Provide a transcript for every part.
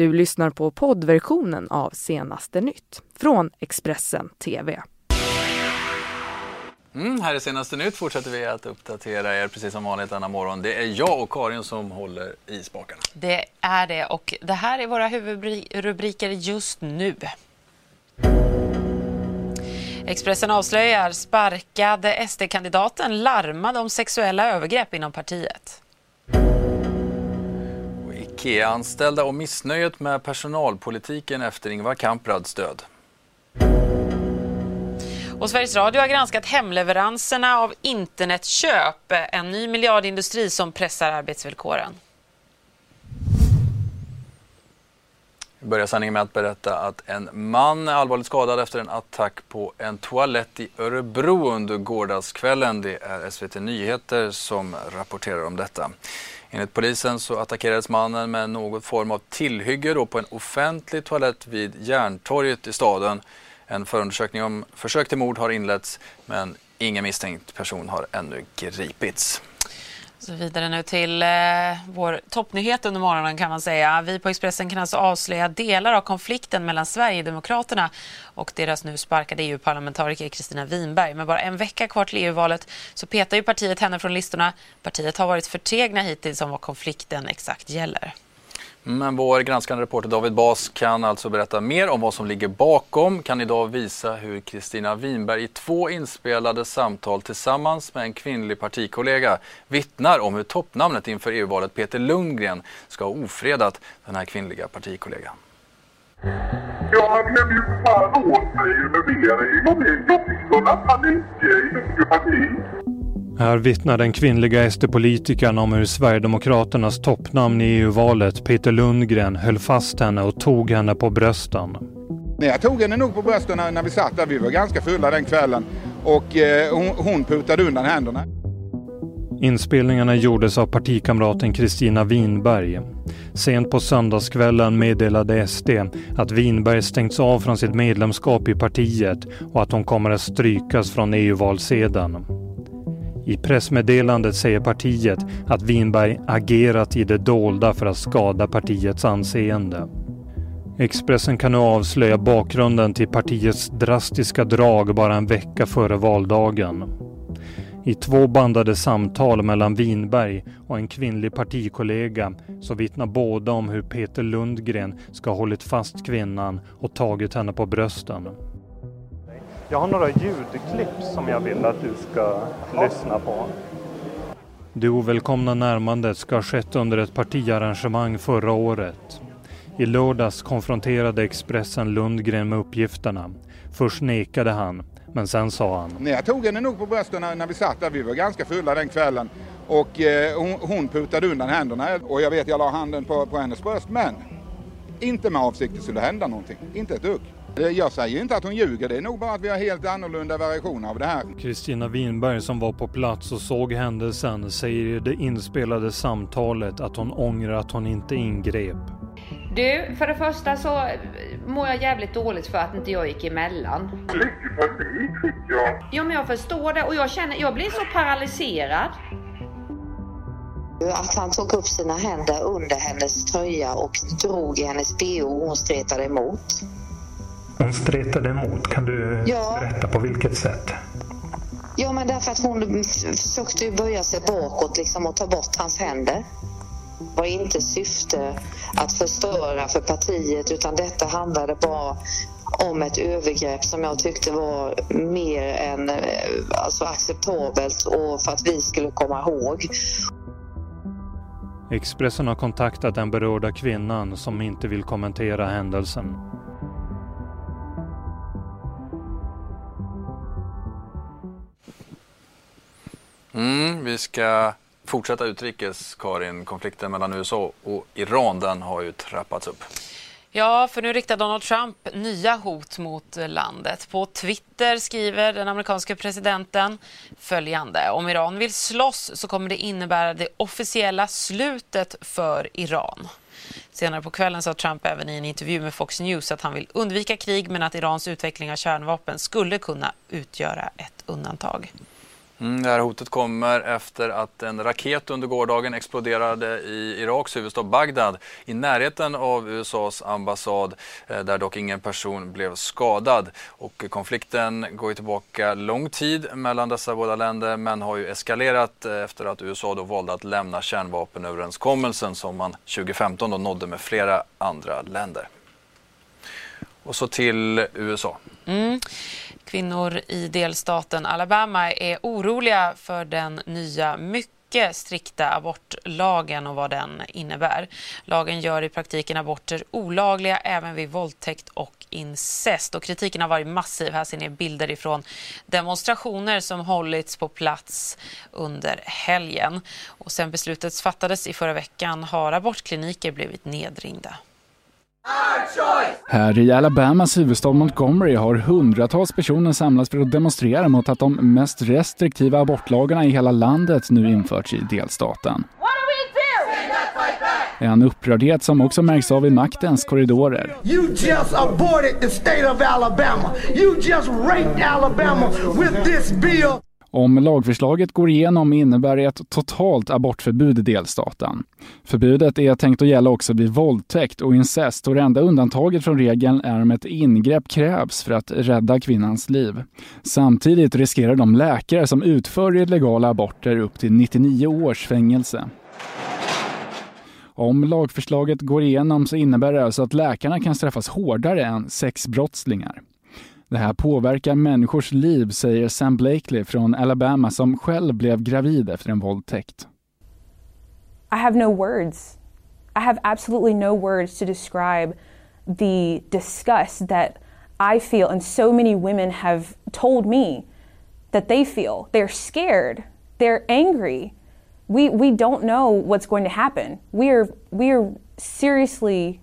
Du lyssnar på poddversionen av Senaste nytt från Expressen TV. Mm, här är senaste nytt fortsätter vi att uppdatera er precis som vanligt denna morgon. Det är jag och Karin som håller i spakarna. Det är det och det här är våra huvudrubriker just nu. Expressen avslöjar sparkade SD-kandidaten larmade om sexuella övergrepp inom partiet. Ikea-anställda och missnöjet med personalpolitiken efter Ingvar Kamprads död. Och Sveriges Radio har granskat hemleveranserna av internetköp, en ny miljardindustri som pressar arbetsvillkoren. Vi börjar sändningen med att berätta att en man är allvarligt skadad efter en attack på en toalett i Örebro under gårdagskvällen. Det är SVT Nyheter som rapporterar om detta. Enligt polisen så attackerades mannen med någon form av tillhygge på en offentlig toalett vid Järntorget i staden. En förundersökning om försök till mord har inletts men ingen misstänkt person har ännu gripits. Så vidare nu till eh, vår toppnyhet under morgonen kan man säga. Vi på Expressen kan alltså avslöja delar av konflikten mellan Sverigedemokraterna och deras nu sparkade EU-parlamentariker Kristina Winberg. Med bara en vecka kvar till EU-valet så petar ju partiet henne från listorna. Partiet har varit förtegna hittills om vad konflikten exakt gäller. Men vår granskande reporter David Bas kan alltså berätta mer om vad som ligger bakom, kan idag visa hur Kristina Winberg i två inspelade samtal tillsammans med en kvinnlig partikollega vittnar om hur toppnamnet inför EU-valet Peter Lundgren ska ha ofredat den här kvinnliga partikollegan. Ja, han blev ju fan åt mig med mer i någon jobbig sådana i mycket parti. Här vittnar den kvinnliga SD-politikern om hur Sverigedemokraternas toppnamn i EU-valet, Peter Lundgren, höll fast henne och tog henne på brösten. Jag tog henne nog på brösten när, vi satt där. Vi var ganska fulla den kvällen och eh, hon putade undan händerna. Inspelningarna gjordes av partikamraten Kristina Winberg. Sent på söndagskvällen meddelade SD att Winberg stängts av från sitt medlemskap i partiet och att hon kommer att strykas från EU-valsedeln. I pressmeddelandet säger partiet att Winberg agerat i det dolda för att skada partiets anseende. Expressen kan nu avslöja bakgrunden till partiets drastiska drag bara en vecka före valdagen. I två bandade samtal mellan Winberg och en kvinnlig partikollega så vittnar båda om hur Peter Lundgren ska ha hållit fast kvinnan och tagit henne på brösten. Jag har några ljudklipp som jag vill att du ska lyssna på. Det ovälkomna närmandet ska ha skett under ett partiarrangemang förra året. I lördags konfronterade Expressen Lundgren med uppgifterna. Först nekade han, men sen sa han. Nej, jag tog henne nog på brösten när, när vi satt där. Vi var ganska fulla den kvällen. Och eh, hon, hon putade undan händerna och jag vet jag la handen på, på hennes bröst. Men inte med avsikt att det skulle hända någonting. Inte ett dugg. Jag säger inte att hon ljuger, det är nog bara att vi har helt annorlunda versioner av det här. Kristina Winberg som var på plats och såg händelsen säger i det inspelade samtalet att hon ångrar att hon inte ingrep. Du, för det första så mår jag jävligt dåligt för att inte jag gick emellan. Mycket panik fick jag. Ja, men jag förstår det och jag känner, jag blir så paralyserad. Att han tog upp sina händer under hennes tröja och drog i hennes bh och hon stretade emot. Hon stretade emot. Kan du ja. berätta på vilket sätt? Ja, men därför att hon försökte böja sig bakåt liksom och ta bort hans händer. Det var inte syfte att förstöra för partiet utan detta handlade bara om ett övergrepp som jag tyckte var mer än eh, alltså, acceptabelt och för att vi skulle komma ihåg. Expressen har kontaktat den berörda kvinnan som inte vill kommentera händelsen. Mm, vi ska fortsätta utrikes, Karin. Konflikten mellan USA och Iran den har ju trappats upp. Ja, för nu riktar Donald Trump nya hot mot landet. På Twitter skriver den amerikanske presidenten följande. Om Iran vill slåss så kommer det innebära det officiella slutet för Iran. Senare på kvällen sa Trump även i en intervju med Fox News att han vill undvika krig men att Irans utveckling av kärnvapen skulle kunna utgöra ett undantag. Mm, det här hotet kommer efter att en raket under gårdagen exploderade i Iraks huvudstad Bagdad i närheten av USAs ambassad eh, där dock ingen person blev skadad. Och konflikten går tillbaka lång tid mellan dessa båda länder men har ju eskalerat eh, efter att USA då valde att lämna kärnvapenöverenskommelsen som man 2015 då nådde med flera andra länder. Och så till USA. Mm. Kvinnor i delstaten Alabama är oroliga för den nya mycket strikta abortlagen och vad den innebär. Lagen gör i praktiken aborter olagliga även vid våldtäkt och incest. Och kritiken har varit massiv. Här ser ni bilder ifrån demonstrationer som hållits på plats under helgen. Och sen beslutet fattades i förra veckan har abortkliniker blivit nedringda. Här i Alabamas huvudstad Montgomery har hundratals personer samlats för att demonstrera mot att de mest restriktiva abortlagarna i hela landet nu införts i delstaten. En upprördhet som också märks av i maktens korridorer. You just aborted the state of Alabama. You just raped Alabama with this bill. Om lagförslaget går igenom innebär det ett totalt abortförbud i delstaten. Förbudet är tänkt att gälla också vid våldtäkt och incest och det enda undantaget från regeln är om ett ingrepp krävs för att rädda kvinnans liv. Samtidigt riskerar de läkare som utför illegala aborter upp till 99 års fängelse. Om lagförslaget går igenom så innebär det alltså att läkarna kan straffas hårdare än sexbrottslingar. Det här påverkar människors liv, säger Sam Blakely från Alabama som själv blev gravid efter en våldtäkt. I have no words. I have absolutely no words to describe the disgust that I feel and so many women have told me that they feel. They're scared. They're angry. We we don't know what's going to happen. We are we are seriously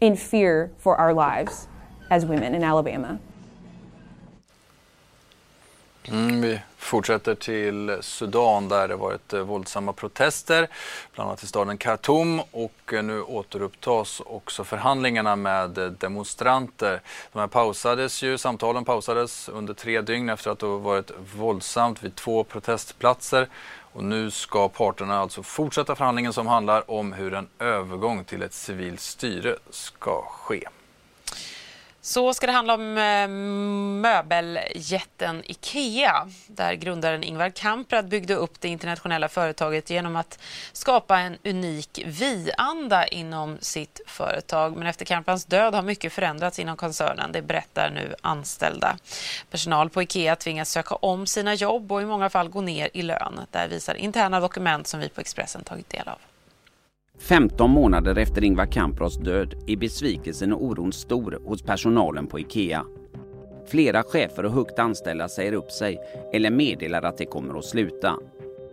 in fear for our lives as women in Alabama. Mm, vi fortsätter till Sudan där det varit eh, våldsamma protester, bland annat i staden Khartoum och eh, nu återupptas också förhandlingarna med eh, demonstranter. De här pausades ju, samtalen pausades under tre dygn efter att det varit våldsamt vid två protestplatser och nu ska parterna alltså fortsätta förhandlingen som handlar om hur en övergång till ett civilt styre ska ske. Så ska det handla om eh, möbeljätten Ikea där grundaren Ingvar Kamprad byggde upp det internationella företaget genom att skapa en unik vi-anda inom sitt företag. Men efter Kamprads död har mycket förändrats inom koncernen, det berättar nu anställda. Personal på Ikea tvingas söka om sina jobb och i många fall gå ner i lön. Det visar interna dokument som vi på Expressen tagit del av. 15 månader efter Ingvar Kamprads död är besvikelsen och oron stor hos personalen på IKEA. Flera chefer och högt anställda säger upp sig eller meddelar att det kommer att sluta.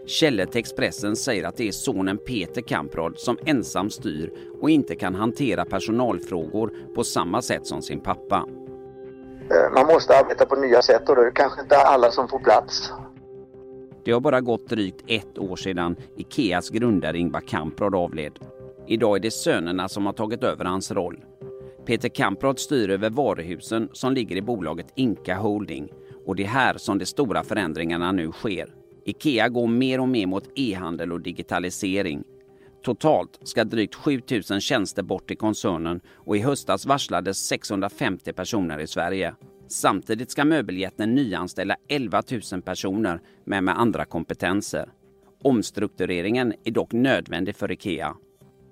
Källor till Expressen säger att det är sonen Peter Kamprad som ensam styr och inte kan hantera personalfrågor på samma sätt som sin pappa. Eh, man måste arbeta på nya sätt och det är kanske inte alla som får plats. Det har bara gått drygt ett år sedan Ikeas grundare Ingvar Kamprad avled. Idag är det sönerna som har tagit över hans roll. Peter Kamprad styr över varuhusen som ligger i bolaget Inka Holding och det är här som de stora förändringarna nu sker. Ikea går mer och mer mot e-handel och digitalisering. Totalt ska drygt 7000 tjänster bort i koncernen och i höstas varslades 650 personer i Sverige. Samtidigt ska möbeljätten nyanställa 11 000 personer med, med andra kompetenser. Omstruktureringen är dock nödvändig för IKEA.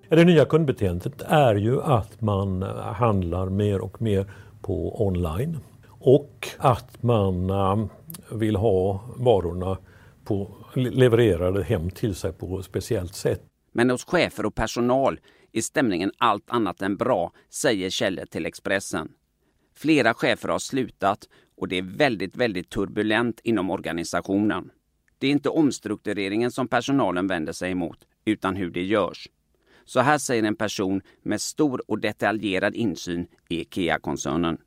Det nya kundbeteendet är ju att man handlar mer och mer på online och att man äh, vill ha varorna på, levererade hem till sig på ett speciellt sätt. Men hos chefer och personal är stämningen allt annat än bra, säger källor till Expressen. Flera chefer har slutat och det är väldigt, väldigt turbulent inom organisationen. Det är inte omstruktureringen som personalen vänder sig emot, utan hur det görs. Så här säger en person med stor och detaljerad insyn i IKEA-koncernen.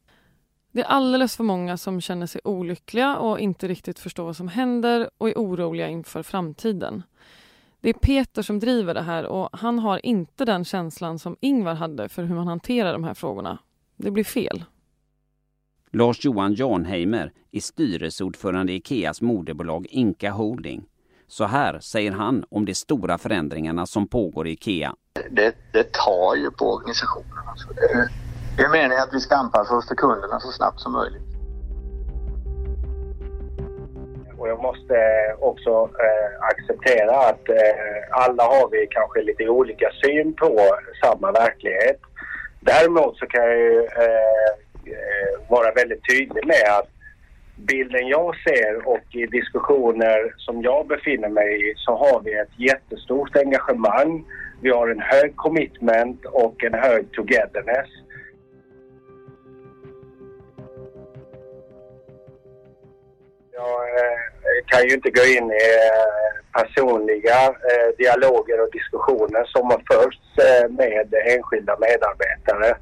Det är alldeles för många som känner sig olyckliga och inte riktigt förstår vad som händer och är oroliga inför framtiden. Det är Peter som driver det här och han har inte den känslan som Ingvar hade för hur man hanterar de här frågorna. Det blir fel. Lars-Johan Janheimer är styrelseordförande i Ikeas moderbolag Inka Holding. Så här säger han om de stora förändringarna som pågår i Ikea. Det, det tar ju på organisationen. Alltså. Det, det är meningen att vi ska anpassa oss till kunderna så snabbt som möjligt. Och jag måste också eh, acceptera att eh, alla har vi kanske lite olika syn på samma verklighet. Däremot så kan jag ju eh, eh Eh, vara väldigt tydlig med att bilden jag ser och i diskussioner som jag befinner mig i så har vi ett jättestort engagemang. Vi har en hög commitment och en hög togetherness. Jag eh, kan ju inte gå in i eh, personliga dialoger och diskussioner som har förts med enskilda medarbetare.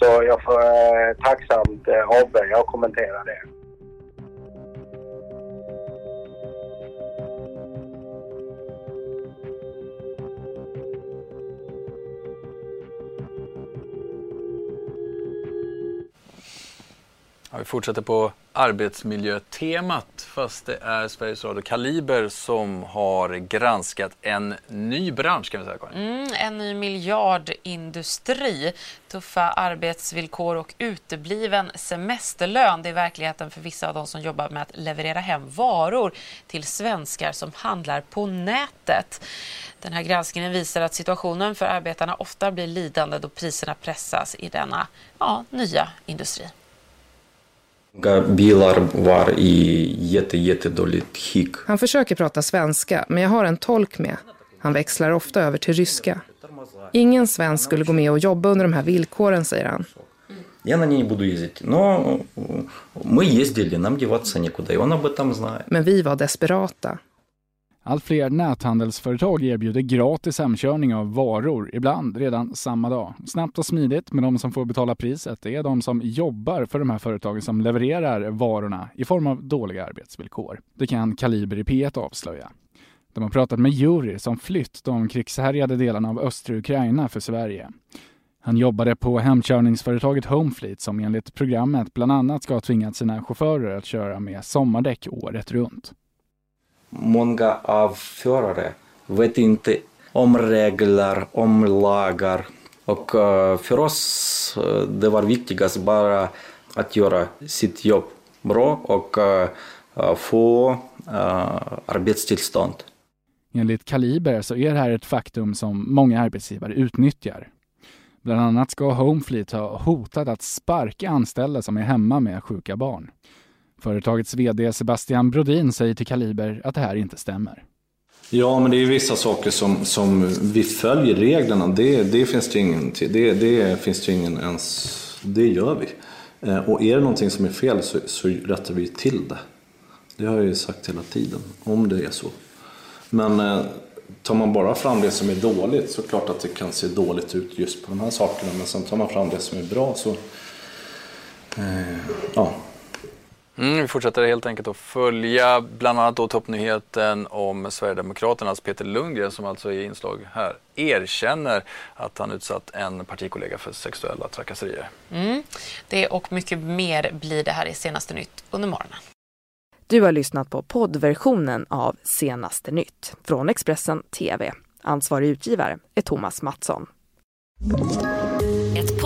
Så jag får eh, tacksamt eh, avböja och kommentera det. Ja, vi fortsätter på arbetsmiljötemat fast det är Sveriges Radio Kaliber som har granskat en ny bransch kan vi säga Karin. Mm, en ny miljardindustri. Tuffa arbetsvillkor och utebliven semesterlön. Det är verkligheten för vissa av de som jobbar med att leverera hem varor till svenskar som handlar på nätet. Den här granskningen visar att situationen för arbetarna ofta blir lidande då priserna pressas i denna ja, nya industri. Bilar var i jätte, jättedåligt skick. Han försöker prata svenska, men jag har en tolk med. Han växlar ofta över till ryska. Ingen svensk skulle gå med och jobba under de här villkoren, säger han. Men vi var desperata. Allt fler näthandelsföretag erbjuder gratis hemkörning av varor, ibland redan samma dag. Snabbt och smidigt, men de som får betala priset är de som jobbar för de här företagen som levererar varorna i form av dåliga arbetsvillkor. Det kan Kaliber i P1 avslöja. De har pratat med Juri som flytt de krigshärjade delarna av östra Ukraina för Sverige. Han jobbade på hemkörningsföretaget Homefleet som enligt programmet bland annat ska ha tvingat sina chaufförer att köra med sommardäck året runt många av förare vet inte om regler, om lagar. Och eh, för oss eh, det var viktigast bara att göra sitt jobb bra och eh, få arbetstillstånd. Enligt Kaliber så är det här ett faktum som många arbetsgivare utnyttjar. Bland annat ska Homefleet ha hotat att sparka anställda som är hemma med sjuka barn. Företagets VD Sebastian Brodin säger till Kaliber att det här inte stämmer. Ja, men det är vissa saker som, som vi följer reglerna. Det, det finns det ingen det, det finns det ingen ens, det gör vi. Eh, och är det någonting som är fel så, så rättar vi till det. Det har jag ju sagt hela tiden, om det är så. Men eh, tar man bara fram det som är dåligt så är det klart att det kan se dåligt ut just på de här sakerna. Men sen tar man fram det som är bra så, eh, ja, Mm, vi fortsätter helt enkelt att följa bland annat då toppnyheten om Sverigedemokraternas Peter Lundgren som alltså i inslag här erkänner att han utsatt en partikollega för sexuella trakasserier. Mm, det och mycket mer blir det här i Senaste Nytt under morgonen. Du har lyssnat på poddversionen av Senaste Nytt från Expressen TV. Ansvarig utgivare är Thomas Mattsson.